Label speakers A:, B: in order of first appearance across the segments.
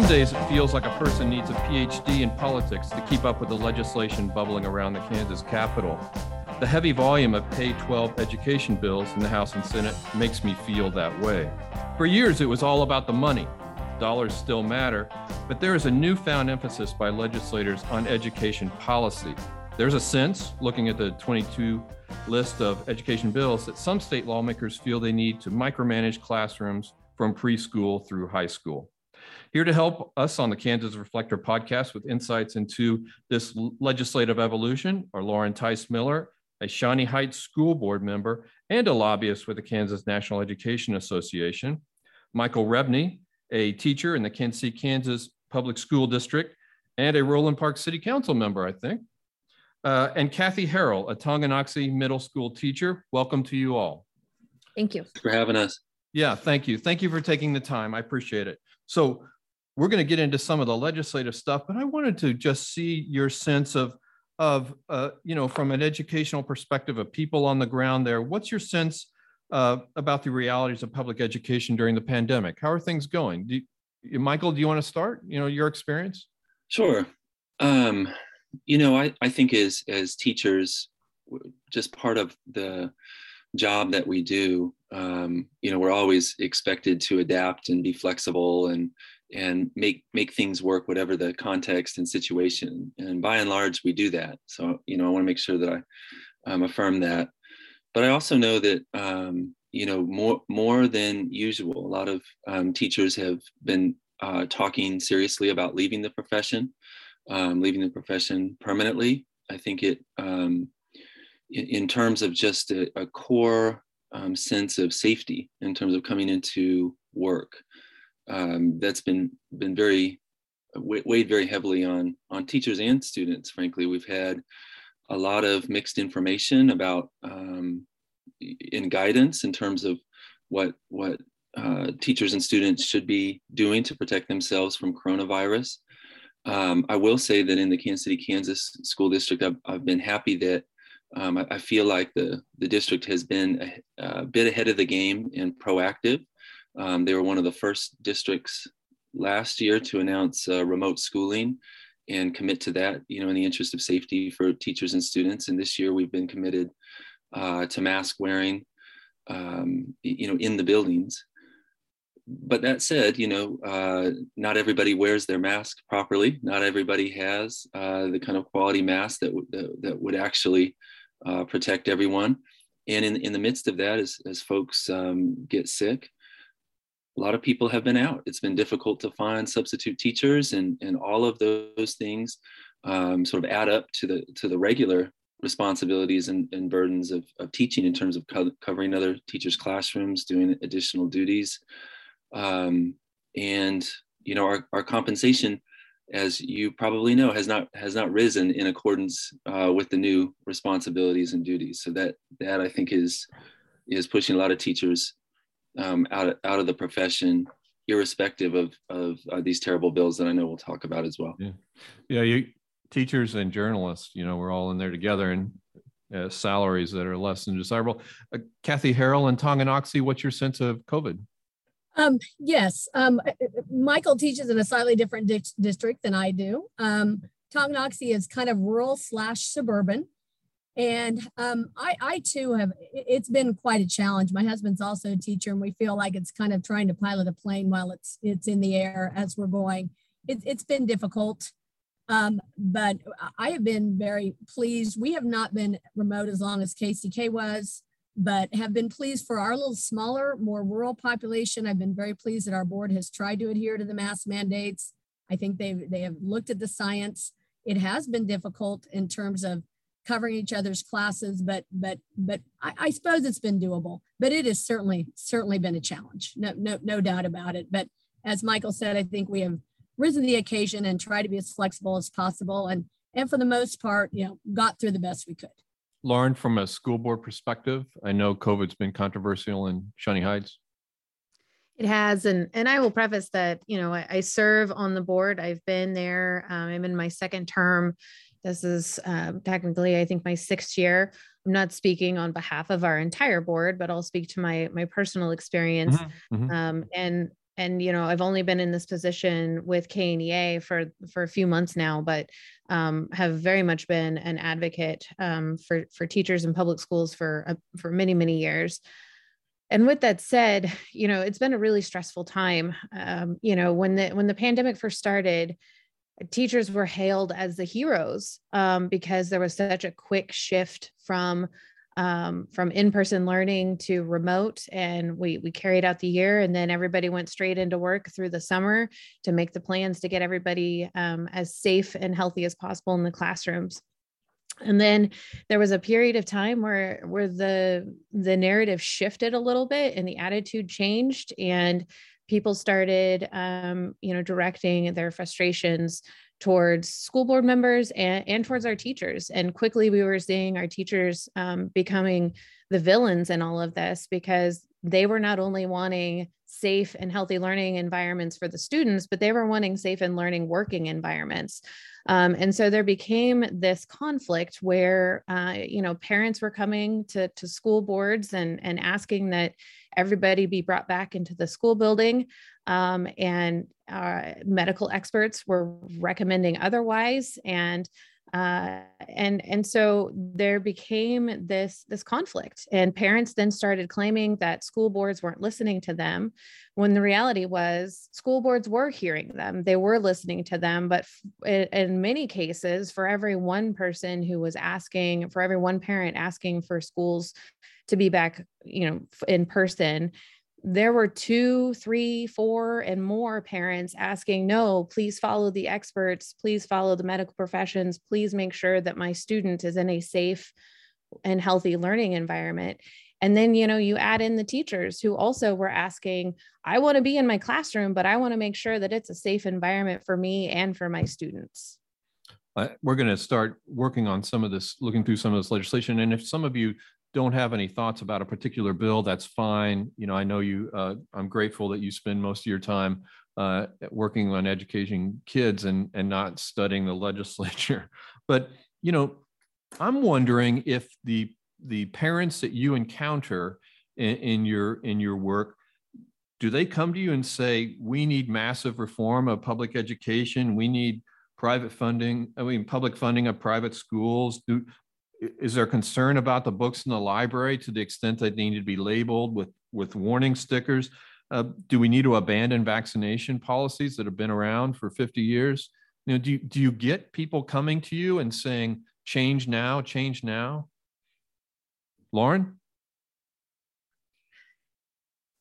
A: Some days it feels like a person needs a PhD in politics to keep up with the legislation bubbling around the Kansas Capitol. The heavy volume of K 12 education bills in the House and Senate makes me feel that way. For years, it was all about the money. Dollars still matter, but there is a newfound emphasis by legislators on education policy. There's a sense, looking at the 22 list of education bills, that some state lawmakers feel they need to micromanage classrooms from preschool through high school. Here to help us on the Kansas Reflector podcast with insights into this legislative evolution are Lauren Tice Miller, a Shawnee Heights School Board member and a lobbyist with the Kansas National Education Association, Michael Rebne, a teacher in the Kansas Kansas Public School District and a Roeland Park City Council member, I think, uh, and Kathy Harrell, a Tonganoxie Middle School teacher. Welcome to you all.
B: Thank you.
C: Thanks for having us.
A: Yeah, thank you. Thank you for taking the time. I appreciate it. So we're going to get into some of the legislative stuff, but I wanted to just see your sense of of uh, you know from an educational perspective of people on the ground there. What's your sense uh, about the realities of public education during the pandemic? How are things going? Do you, Michael, do you want to start? You know your experience.
C: Sure. Um, you know, I, I think as as teachers, just part of the job that we do, um, you know, we're always expected to adapt and be flexible and and make make things work whatever the context and situation. And by and large we do that. So you know i want to make sure that i um, affirm that. But i also know that um, you know more more than usual a lot of um, teachers have been uh, talking seriously about leaving the profession um, leaving the profession permanently. I think it um, in, in, terms of just a, a core um, sense of safety in terms of coming into work um, that's been been very weighed very heavily on on teachers and students. Frankly, we've had a lot of mixed information about um, in guidance in terms of what what uh, teachers and students should be doing to protect themselves from coronavirus. Um, I will say that in the Kansas City, Kansas school district, I've, I've been happy that um, I, I, feel like the, the district has been a, a, bit ahead of the game and proactive um, they were one of the first districts last year to announce uh, remote schooling and commit to that, you know, in the interest of safety for teachers and students. And this year we've been committed uh, to mask wearing, um, you know, in the buildings. But that said, you know, uh, not everybody wears their mask properly. Not everybody has uh, the kind of quality mask that, that, that would actually uh, protect everyone. And in, in the midst of that, as, as folks um, get sick, a lot of people have been out. It's been difficult to find substitute teachers, and and all of those things um, sort of add up to the to the regular responsibilities and, and burdens of, of teaching in terms of co- covering other teachers' classrooms, doing additional duties, um, and you know our, our compensation, as you probably know, has not has not risen in accordance uh, with the new responsibilities and duties. So that that I think is is pushing a lot of teachers um, out of, out of the profession, irrespective of of uh, these terrible bills that I know we'll talk about as well.
A: Yeah, yeah. You teachers and journalists, you know, we're all in there together, and uh, salaries that are less than desirable. Uh, Kathy Harrell and Tonganoxie, what's your sense of COVID?
B: Um, yes, um, Michael teaches in a slightly different di- district than I do. Um, Tonganoxie is kind of rural slash suburban. And um, I, I too have, it's been quite a challenge. My husband's also a teacher, and we feel like it's kind of trying to pilot a plane while it's it's in the air as we're going. It, it's been difficult, um, but I have been very pleased. We have not been remote as long as KCK was, but have been pleased for our little smaller, more rural population. I've been very pleased that our board has tried to adhere to the mask mandates. I think they they have looked at the science. It has been difficult in terms of covering each other's classes, but but but I, I, suppose it's been doable. But it has certainly certainly been a challenge, no no no doubt about it. But as Michael said, I think we have risen to the occasion and tried to be as flexible as possible, and and for the most part, you know, got through the best we could.
A: Lauren, from a school board perspective, I know COVID's been controversial in Shawnee Heights.
D: It has, and and I will preface that you know I, I serve on the board. I've been there. Um, I'm in my second term, this is um, technically, I think, my sixth year. I'm not speaking on behalf of our entire board, but I'll speak to my my personal experience. Mm-hmm, mm-hmm. Um, and and you know I've only been in this position with KNEA for for a few months now, but um, have very much been an advocate um, for for teachers in public schools for uh, for many many years. And with that said, you know it's been a really stressful time. Um, you know when the when the pandemic first started, teachers were hailed as the heroes um, because there was such a quick shift from um, from in-person learning to remote and we we carried out the year and then everybody went straight into work through the summer to make the plans to get everybody um, as safe and healthy as possible in the classrooms. And then there was a period of time where where the the narrative shifted a little bit and the attitude changed and people started um, you know directing their frustrations towards school board members and, and towards our teachers. And quickly we were seeing our teachers um, becoming the villains in all of this because they were not only wanting safe and healthy learning environments for the students, but they were wanting safe and learning working environments. Um, and so there became this conflict where, uh, you know, parents were coming to, to school boards and, and asking that everybody be brought back into the school building. Um, and uh, medical experts were recommending otherwise. And uh, and and so there became this this conflict and parents then started claiming that school boards weren't listening to them when the reality was school boards were hearing them they were listening to them but f- in many cases for every one person who was asking for every one parent asking for schools to be back you know in person there were two, three, four, and more parents asking, no, please follow the experts, please follow the medical professions, please make sure that my student is in a safe and healthy learning environment. And then, you know, you add in the teachers who also were asking, I want to be in my classroom, but I want to make sure that it's a safe environment for me and for my students.
A: Uh, we're going to start working on some of this, looking through some of this legislation. And if some of you don't have any thoughts about a particular bill, that's fine. You know, I know you, uh, I'm grateful that you spend most of your time uh, working on educating kids and, and not studying the legislature. But, you know, I'm wondering if the, the parents that you encounter in, in your, in your work, do they come to you and say, we need massive reform of public education? We need private funding, I mean, public funding of private schools? Do, is there concern about the books in the library to the extent that they need to be labeled with, with warning stickers? Uh, do we need to abandon vaccination policies that have been around for 50 years? You know, do you, do you get people coming to you and saying, change now, change now? Lauren?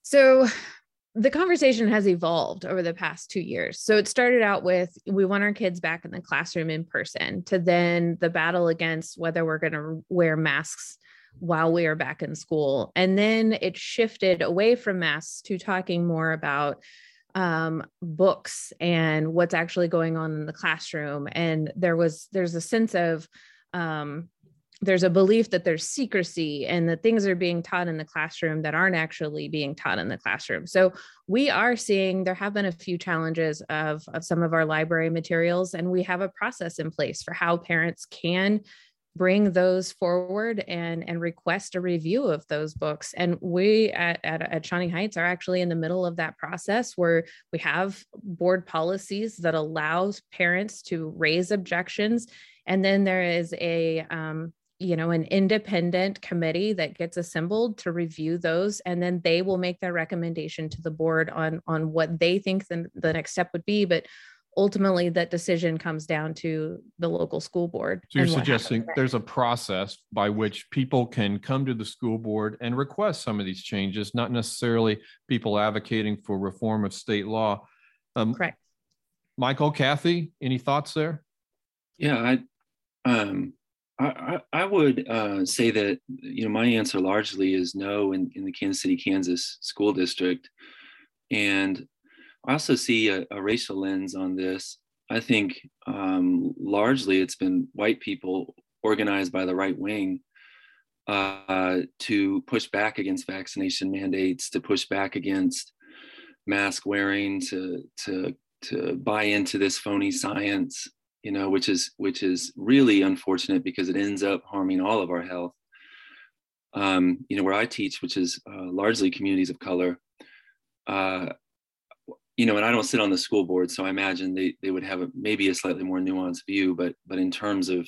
D: So the conversation has evolved over the past two years. So it started out with we want our kids back in the classroom in person, to then the battle against whether we're going to wear masks while we are back in school. And then it shifted away from masks to talking more about um, books and what's actually going on in the classroom. And there was, there's a sense of, um, there's a belief that there's secrecy and that things are being taught in the classroom that aren't actually being taught in the classroom. So we are seeing there have been a few challenges of, of some of our library materials, and we have a process in place for how parents can bring those forward and and request a review of those books and we at, at, at shawnee heights are actually in the middle of that process where we have board policies that allows parents to raise objections and then there is a um, you know an independent committee that gets assembled to review those and then they will make their recommendation to the board on on what they think the, the next step would be but ultimately that decision comes down to the local school board
A: so you're suggesting there's a process by which people can come to the school board and request some of these changes not necessarily people advocating for reform of state law.
D: Um, correct.
A: Michael kathy any thoughts there?
C: Yeah i um I, I would uh, say that you know my answer largely is no in, in the Kansas City, Kansas school district, and I also see a, a racial lens on this. I think um, largely it's been white people organized by the right wing uh, to push back against vaccination mandates, to push back against mask wearing, to to to buy into this phony science you know, which is which is really unfortunate because it ends up harming all of our health. Um, you know, where I teach, which is uh, largely communities of color, uh, you know, and I don't sit on the school board, so I imagine they, they would have a, maybe a slightly more nuanced view, but, but in terms of,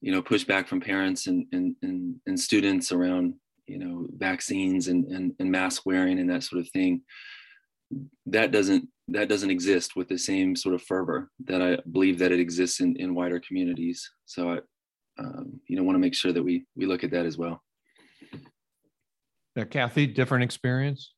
C: you know, pushback from parents and, and, and, and students around, you know, vaccines and, and, and mask wearing and that sort of thing, that doesn't, that doesn't exist with the same sort of fervor that I believe that it exists in, in wider communities. So I, um, you know, want to make sure that we, we look at that as well.
A: Uh, Kathy, different experience?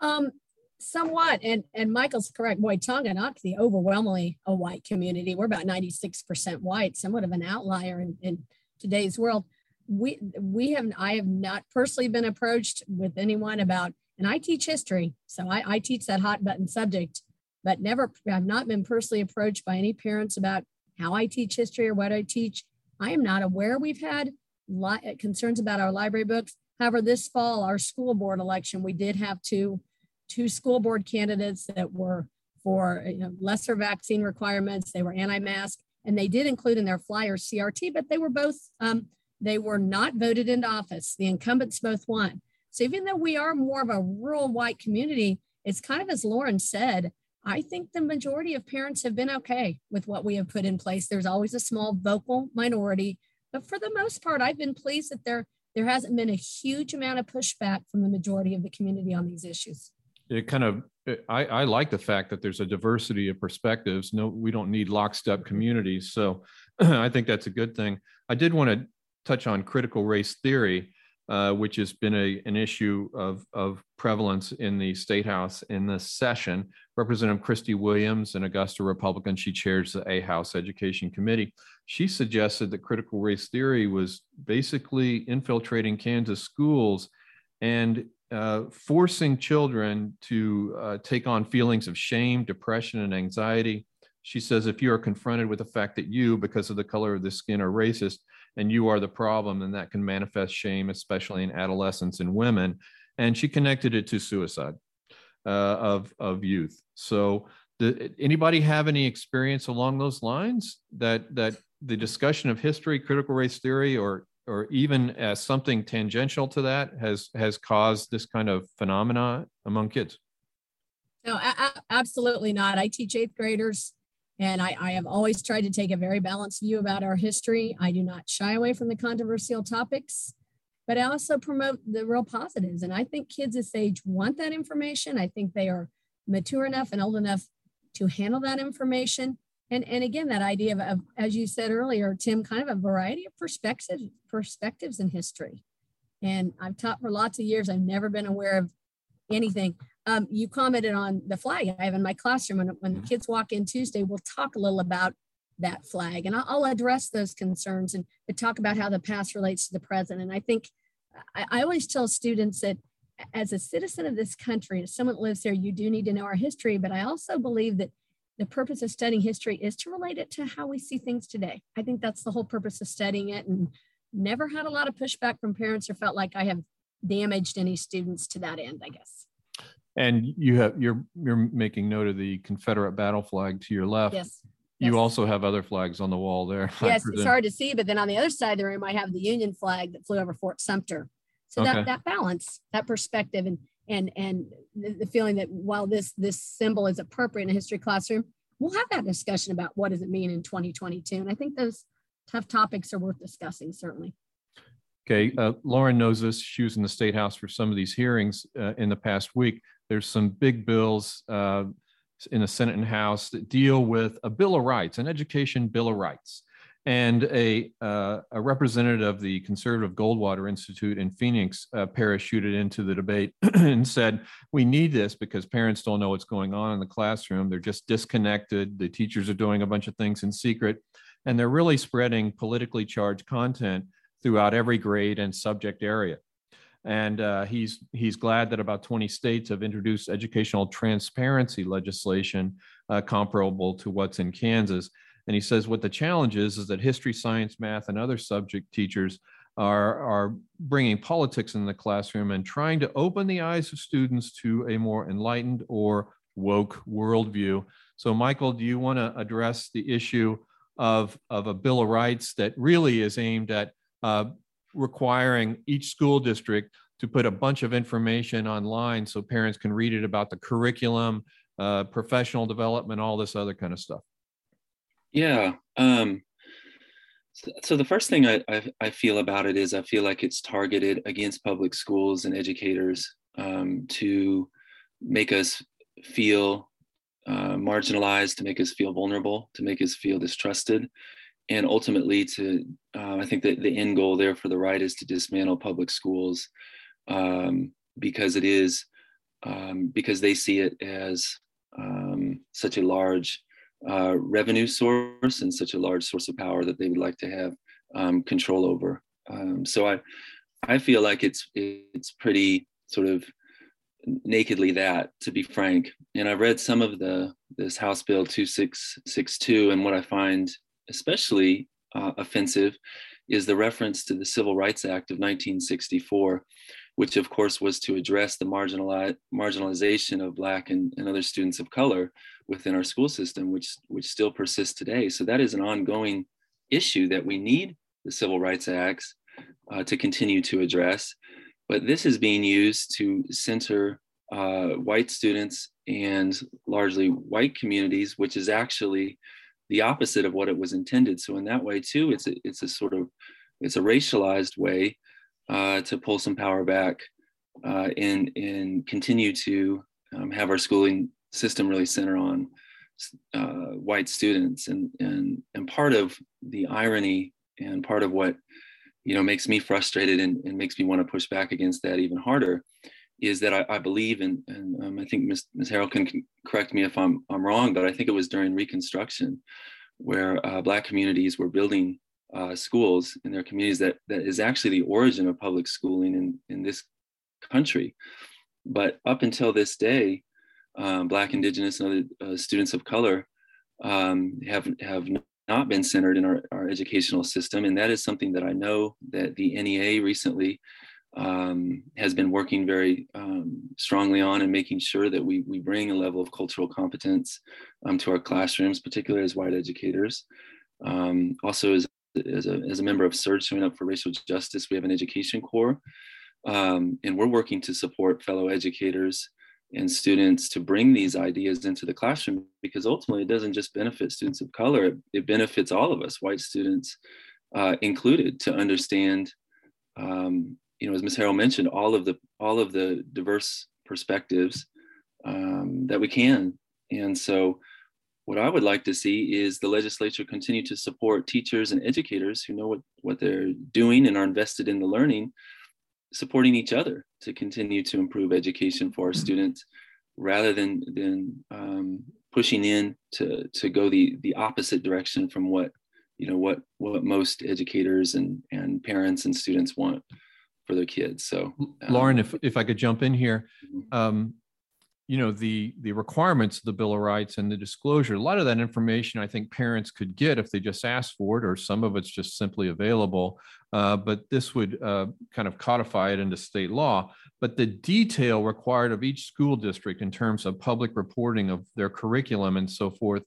B: Um, somewhat, and and Michael's correct. Boy, Tonganoxie, overwhelmingly a white community. We're about 96% white, somewhat of an outlier in, in today's world. We we have I have not personally been approached with anyone about, and I teach history, so I, I teach that hot button subject, but never I've not been personally approached by any parents about how I teach history or what I teach. I am not aware we've had li- concerns about our library books. However, this fall, our school board election, we did have two two school board candidates that were for you know, lesser vaccine requirements. They were anti-mask, and they did include in their flyer CRT, but they were both um, they were not voted into office. The incumbents both won. So even though we are more of a rural white community, it's kind of as Lauren said. I think the majority of parents have been okay with what we have put in place. There's always a small vocal minority, but for the most part, I've been pleased that there there hasn't been a huge amount of pushback from the majority of the community on these issues
A: it kind of I, I like the fact that there's a diversity of perspectives. No, we don't need lockstep communities. So I think that's a good thing. I did want to touch on critical race theory, uh, which has been a, an issue of, of prevalence in the state house in this session. Representative Kristey Williams, an Augusta Republican, she chairs the A House Education Committee. She suggested that critical race theory was basically infiltrating Kansas schools and uh, forcing children to uh, take on feelings of shame, depression, and anxiety. She says if you are confronted with the fact that you, because of the color of the skin, are racist and you are the problem, then that can manifest shame, especially in adolescents and women. And she connected it to suicide uh, of, of youth. So, the, anybody have any experience along those lines that that the discussion of history, critical race theory, or or even as something tangential to that has has caused this kind of phenomena among kids
B: no a- absolutely not i teach eighth graders and I, I have always tried to take a very balanced view about our history. I do not shy away from the controversial topics but i also promote the real positives. And i think kids this age want that information. I think they are mature enough and old enough to handle that information. And and again that idea of, of, as you said earlier tim kind of a variety of perspectives perspectives in history. And i've taught for lots of years. I've never been aware of anything um, you commented on the flag i have in my classroom when, when the mm-hmm. kids walk in tuesday we'll talk a little about that flag and i'll, I'll address those concerns and, and talk about how the past relates to the present and i think I, I always tell students that as a citizen of this country as someone that lives here you do need to know our history but i also believe that the purpose of studying history is to relate it to how we see things today. I think that's the whole purpose of studying it and never had a lot of pushback from parents or felt like I have damaged any students to that end, I guess.
A: And you have you're you're making note of the Confederate battle flag to your left.
B: Yes.
A: You
B: yes.
A: also have other flags on the wall there.
B: Yes, it's hard to see, but then on the other side of the room, I have the Union flag that flew over Fort Sumter. So okay. that that balance, that perspective, and and and the, feeling that while this this symbol is appropriate in a history classroom, we'll have that discussion about what does it mean in 2022. And I think those tough topics are worth discussing, certainly.
A: Okay, uh, Lauren knows this. She was in the State House for some of these hearings uh, in the past week. There's some big bills uh, in the Senate and House that deal with a Bill of Rights, an education Bill of Rights and a, uh, a representative of the conservative Goldwater Institute in Phoenix uh, parachuted into the debate and said, We need this because parents don't know what's going on in the classroom. They're just disconnected. The teachers are doing a bunch of things in secret, and they're really spreading politically charged content throughout every grade and subject area. And uh, he's, he's glad that about 20 states have introduced educational transparency legislation uh, comparable to what's in Kansas. And he says what the challenge is is that history, science, math, and other subject teachers are, are bringing politics in the classroom and trying to open the eyes of students to a more enlightened or woke worldview. So, Michael, do you want to address the issue of, of a Bill of Rights that really is aimed at uh, requiring each school district to put a bunch of information online so parents can read it about the curriculum, uh, professional development, all this other kind of stuff?
C: Yeah. Um, so, so the first thing I, I, I, feel about it is I feel like it's targeted against public schools and educators um, to make us feel uh, marginalized, to make us feel vulnerable, to make us feel distrusted. And ultimately, to uh, I think that the end goal there for the right is to dismantle public schools um, because it is um, because they see it as um, such a large uh, revenue source and such a large source of power that they would like to have um, control over. Um, so I, I feel like it's it's pretty sort of nakedly that, to be frank. And I read some of the this House Bill 2662, and what I find especially uh, offensive is the reference to the Civil Rights Act of 1964, which of course was to address the marginali- marginalization of Black and, and other students of color within our school system, which, which still persists today. So that is an ongoing issue that we need the Civil Rights Acts uh, to continue to address. But this is being used to center uh, white students and largely white communities, which is actually the opposite of what it was intended. So in that way too, it's a, it's a sort of it's a racialized way uh, to pull some power back uh, and and continue to um, have our schooling system really center on uh, white students and and and part of the irony and part of what you know makes me frustrated and, and makes me want to push back against that even harder is that I, I believe in, and um, I think Ms. Ms. Harrell can correct me if I'm, I'm wrong, but I think it was during Reconstruction where uh, Black communities were building uh, schools in their communities that, that is actually the origin of public schooling in, in this country. But up until this day, um, Black, Indigenous, and other uh, students of color um, have, have not been centered in our, our educational system. And that is something that I know that the NEA recently um, has been working very um, strongly on and making sure that we, we bring a level of cultural competence um, to our classrooms, particularly as white educators. Um, also, as, as, a, as a member of SURJ showing up for racial justice, we have an education corps, um, and we're working to support fellow educators and students to bring these ideas into the classroom because ultimately it doesn't just benefit students of color, it, it benefits all of us, white students uh, included, to understand um, you know, as Ms. Harrell mentioned, all of the all of the diverse perspectives um, that we can. And so, what I would like to see is the legislature continue to support teachers and educators who know what what they're doing and are invested in the learning, supporting each other to continue to improve education for our mm-hmm. students, rather than than um, pushing in to to go the the opposite direction from what you know what what most educators and and parents and students want for their kids. So,
A: um, Lauren, if if I could jump in here, mm-hmm. um, you know the the requirements of the Bill of Rights and the disclosure. A lot of that information I think parents could get if they just ask for it, or some of it's just simply available. Uh, but this would uh, kind of codify it into state law. But the detail required of each school district in terms of public reporting of their curriculum and so forth,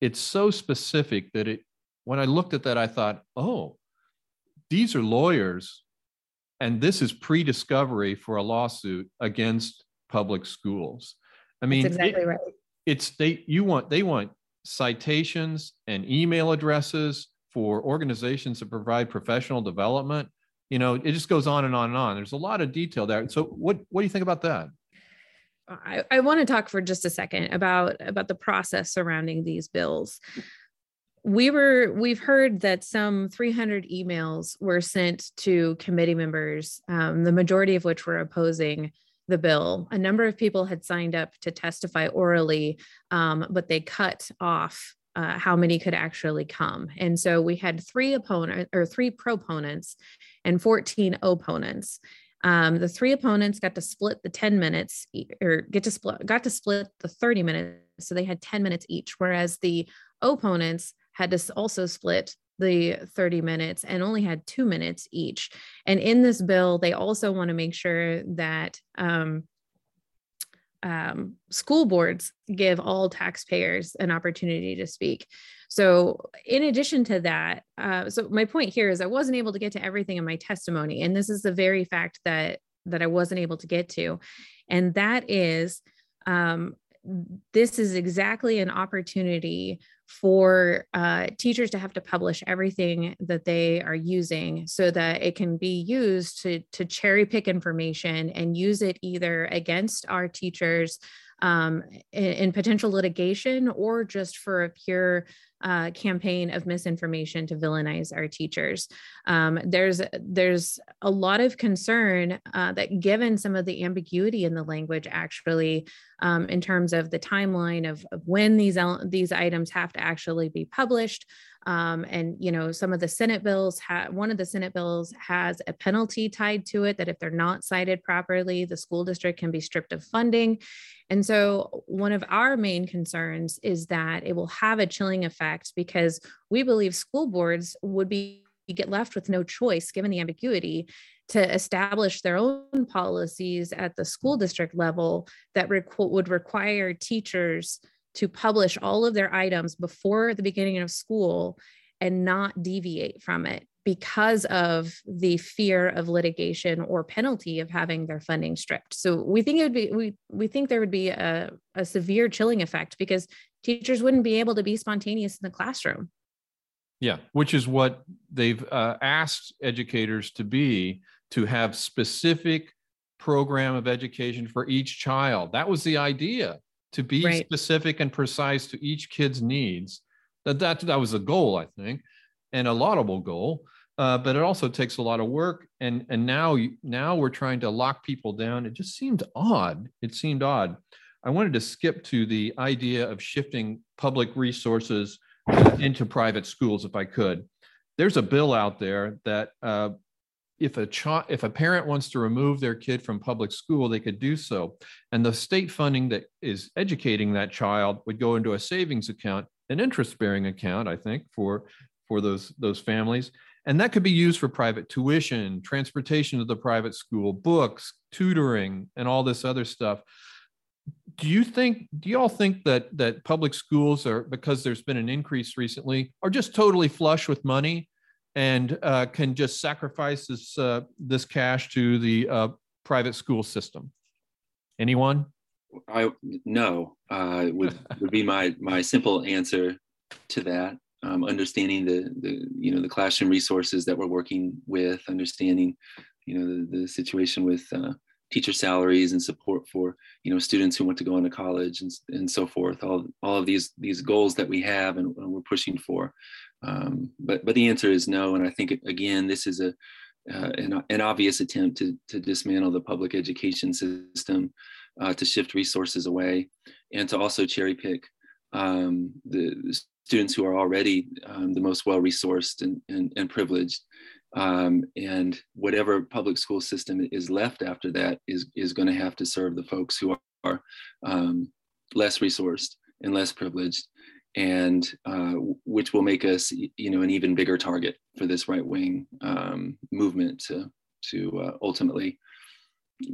A: it's so specific that it. When I looked at that, I thought, oh, these are lawyers and this is pre-discovery for a lawsuit against public schools. I mean,
D: That's exactly
A: it,
D: right.
A: It's they you want they want citations and email addresses for organizations that provide professional development. You know, it just goes on and on and on. There's a lot of detail there. So, what what do you think about that?
D: I, I want to talk for just a second about about the process surrounding these bills we were we've heard that some 300 emails were sent to committee members um, the majority of which were opposing the bill. A number of people had signed up to testify orally um, but they cut off uh, how many could actually come. And so we had three opponents or three proponents and 14 opponents. Um, the three opponents got to split the 10 minutes or get to split got to split the 30 minutes so they had 10 minutes each whereas the opponents had to also split the 30 minutes and only had two minutes each. And in this bill, they also want to make sure that um, um, school boards give all taxpayers an opportunity to speak. So, in addition to that, uh, so my point here is I wasn't able to get to everything in my testimony, and this is the very fact that that I wasn't able to get to, and that is um, this is exactly an opportunity for uh, teachers to have to publish everything that they are using so that it can be used to, to cherry pick information and use it either against our teachers um, in, in, potential litigation or just for a pure uh, campaign of misinformation to villainize our teachers. Um, there's there's a lot of concern uh, that given some of the ambiguity in the language, actually, um, in terms of the timeline of, of when these these items have to actually be published. Um, and you know, some of the Senate bills have one of the Senate bills has a penalty tied to it that if they're not cited properly, the school district can be stripped of funding. And so, one of our main concerns is that it will have a chilling effect because we believe school boards would be get left with no choice given the ambiguity to establish their own policies at the school district level that requ- would require teachers to publish all of their items before the beginning of school and not deviate from it because of the fear of litigation or penalty of having their funding stripped. So we think it would be we we think there would be a, a severe chilling effect because teachers wouldn't be able to be spontaneous in the classroom.
A: Yeah, which is what they've uh, asked educators to be to have specific program of education for each child. That was the idea to be right. specific and precise to each kid's needs. That, that that was a goal, I think, and a laudable goal. Uh, but it also takes a lot of work, and and now now we're trying to lock people down. It just seemed odd. It seemed odd. I wanted to skip to the idea of shifting public resources into private schools, if I could. There's a bill out there that uh, if a child if a parent wants to remove their kid from public school they could do so. And the state funding that is educating that child would go into a savings account an interest bearing account i think for for those those families. And that could be used for private tuition transportation to the private school books tutoring and all this other stuff. Do you think do you all think that that public schools are because there's been an increase recently are just totally flush with money and uh, can just sacrifice this uh, this cash to the uh, private school system? Anyone?
C: I no uh, would would be my my simple answer to that. Um, understanding the the you know the classroom resources that we're working with, understanding you know the, the situation with uh, teacher salaries and support for you know students who want to go into college and, and so forth all, all of these these goals that we have and, and we're pushing for um, but but the answer is no, and I think again this is a uh, an, an, obvious attempt to to dismantle the public education system, uh, to shift resources away, and to also cherry pick um, the, the, students who are already um, the most well resourced and, and, and privileged. Um, and whatever public school system is left after that is is going to have to serve the folks who are um, less resourced and less privileged and uh, which will make us, you know, an even bigger target for this right wing um, movement to to uh, ultimately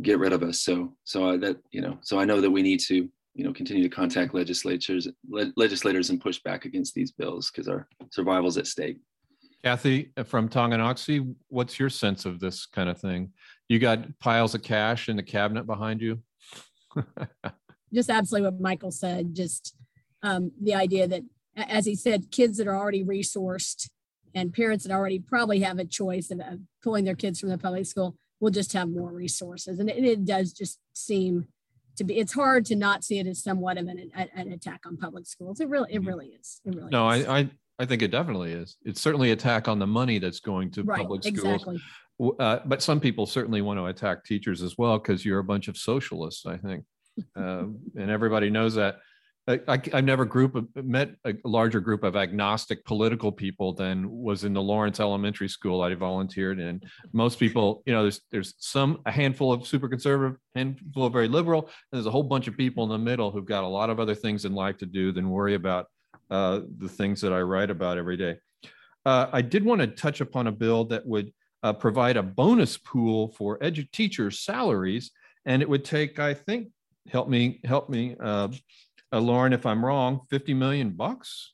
C: get rid of us. So so I, that you know, so I know that we need to you know continue to contact legislatures le- legislators and push back against these bills because our survival is at stake.
A: Kathy uh, from Tonganoxie, what's your sense of this kind of thing? You got piles of cash in the cabinet behind you.
B: just absolutely what Michael said. Just um, the idea that, as he said, kids that are already resourced and parents that already probably have a choice of, of pulling their kids from the public school will just have more resources. And it, it, does just seem to be, it's hard to not see it as somewhat of an, an attack on public schools. It really, it mm-hmm. really is. It really
A: no,
B: is.
A: I, I, I think it definitely is. It's certainly attack on the money that's going to right, public schools. Exactly. Uh, but some people certainly want to attack teachers as well because you're a bunch of socialists, I think. Uh, and everybody knows that. I, have never group met a larger group of agnostic political people than was in the Lawrence Elementary School I volunteered in. Most people, you know, there's there's some a handful of super conservative, handful of very liberal, and there's a whole bunch of people in the middle who've got a lot of other things in life to do than worry about uh, the things that I write about every day. Uh, I did want to touch upon a bill that would uh, provide a bonus pool for edu- teachers' salaries, and it would take, I think, help me help me uh, Lauren, if I'm wrong, 50 million bucks.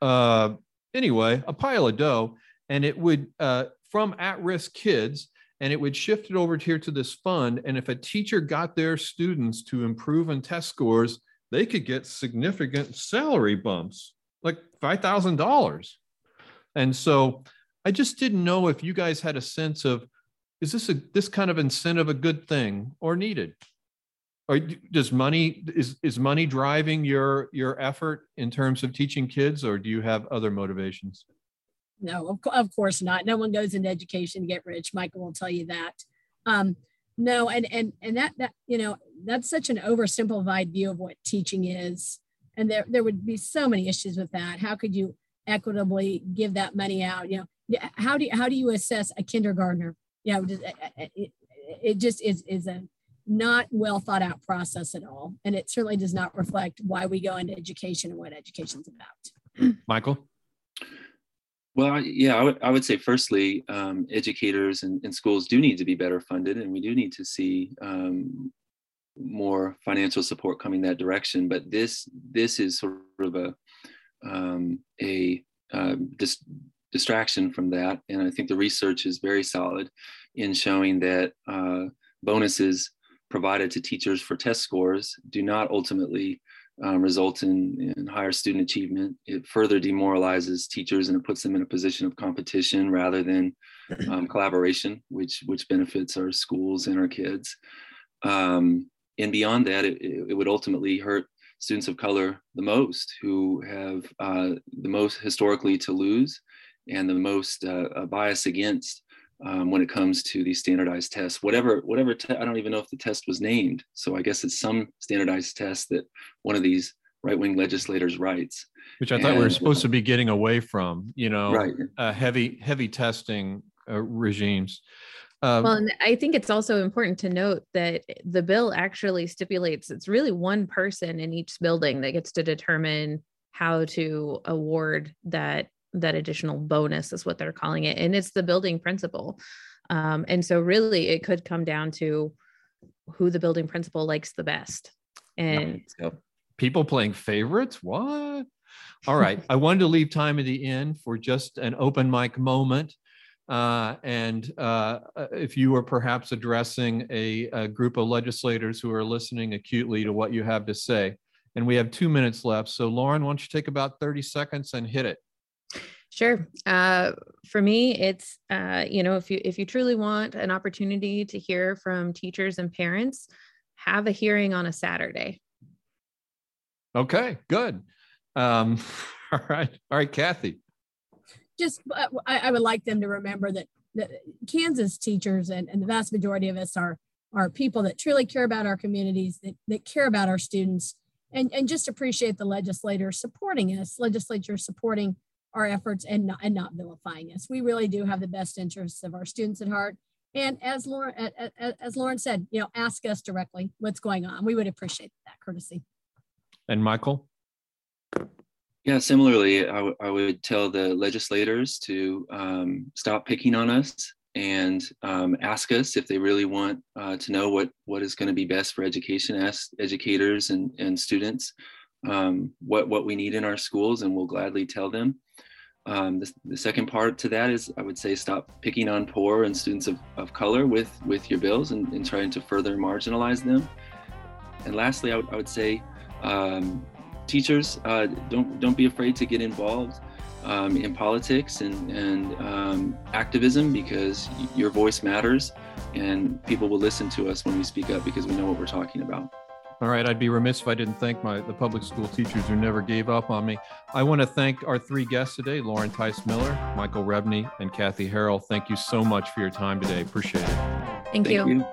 A: Uh, anyway, a pile of dough, and it would uh, from at-risk kids, and it would shift it over here to this fund. And if a teacher got their students to improve in test scores, they could get significant salary bumps, like $5,000. And so I just didn't know if you guys had a sense of is this a this kind of incentive a good thing or needed? Or does money is is money driving your your effort in terms of teaching kids or do you have other motivations?
B: No, of, of course not. No one goes into education to get rich. Michael will tell you that. Um, no, and and and that that you know that's such an oversimplified view of what teaching is, and there there would be so many issues with that. How could you equitably give that money out? You know, how do you, how do you assess a kindergartner? You know, it, it just is is a not well thought out process at all, and it certainly does not reflect why we go into education and what education's about.
A: Michael.
C: Well, yeah, I would, I would say firstly, um, educators and, and, schools do need to be better funded, and we do need to see um, more financial support coming that direction. But this this is sort of a um, a uh, dis- distraction from that. And I think the research is very solid in showing that uh, bonuses provided to teachers for test scores do not ultimately um, result in, in, higher student achievement. It further demoralizes teachers and it puts them in a position of competition rather than um, collaboration, which which benefits our schools and our kids. Um, and beyond that, it, it would ultimately hurt students of color the most, who have uh, the most historically to lose and the most uh, bias against um, when it comes to these standardized tests. Whatever, whatever. Te- I don't even know if the test was named. So I guess it's some standardized test that one of these right-wing legislators writes.
A: Which I and, thought we were supposed to be getting away from. You know,
C: right.
A: uh, heavy, heavy testing uh, regimes.
D: Um, well, and I think it's also important to note that the bill actually stipulates it's really one person in each building that gets to determine how to award that that additional bonus is what they're calling it and it's the building principal um, and so really it could come down to who the building principal likes the best. And
A: people playing favorites? What? All right. I wanted to leave time at the end for just an open mic moment. Uh, and uh, if you were perhaps addressing a, a, group of legislators who are listening acutely to what you have to say. And we have two minutes left. So, Lauren, why don't you take about 30 seconds and hit it?
D: Sure. Uh, for me, it's uh, you know if you if you truly want an opportunity to hear from teachers and parents, have a hearing on a Saturday.
A: Okay, good. Um, all right, all right, Kathy.
B: Just uh, I, I would like them to remember that, that Kansas teachers and, and the vast majority of us are are people that truly care about our communities, that, that care about our students, and, and just appreciate the legislators supporting us, legislature supporting our efforts and not, and not vilifying us. We really do have the best interests of our students at heart. And as Lauren, as Lauren said, you know, ask us directly what's going on. We would appreciate that courtesy.
A: And Michael?
C: Yeah, similarly, I, I would tell the legislators to um, stop picking on us and um, ask us if they really want uh, to know what, what is going to be best for education, ask educators and, and students um, what, what we need in our schools, and we'll gladly tell them. Um, the, the, second part to that is I would say stop picking on poor and students of, of color with, with your bills and, and trying to further marginalize them. And lastly, I would, I would say um, teachers, uh, don't, don't be afraid to get involved um, in politics and, and um, activism because your voice matters and people will listen to us when we speak up because we know what we're talking about.
A: All right, I'd be remiss if I didn't thank my the public school teachers who never gave up on me. I want to thank our three guests today, Lauren Tice Miller, Michael Rebne, and Kathy Harrell. Thank you so much for your time today. Appreciate it.
D: Thank, thank you. you.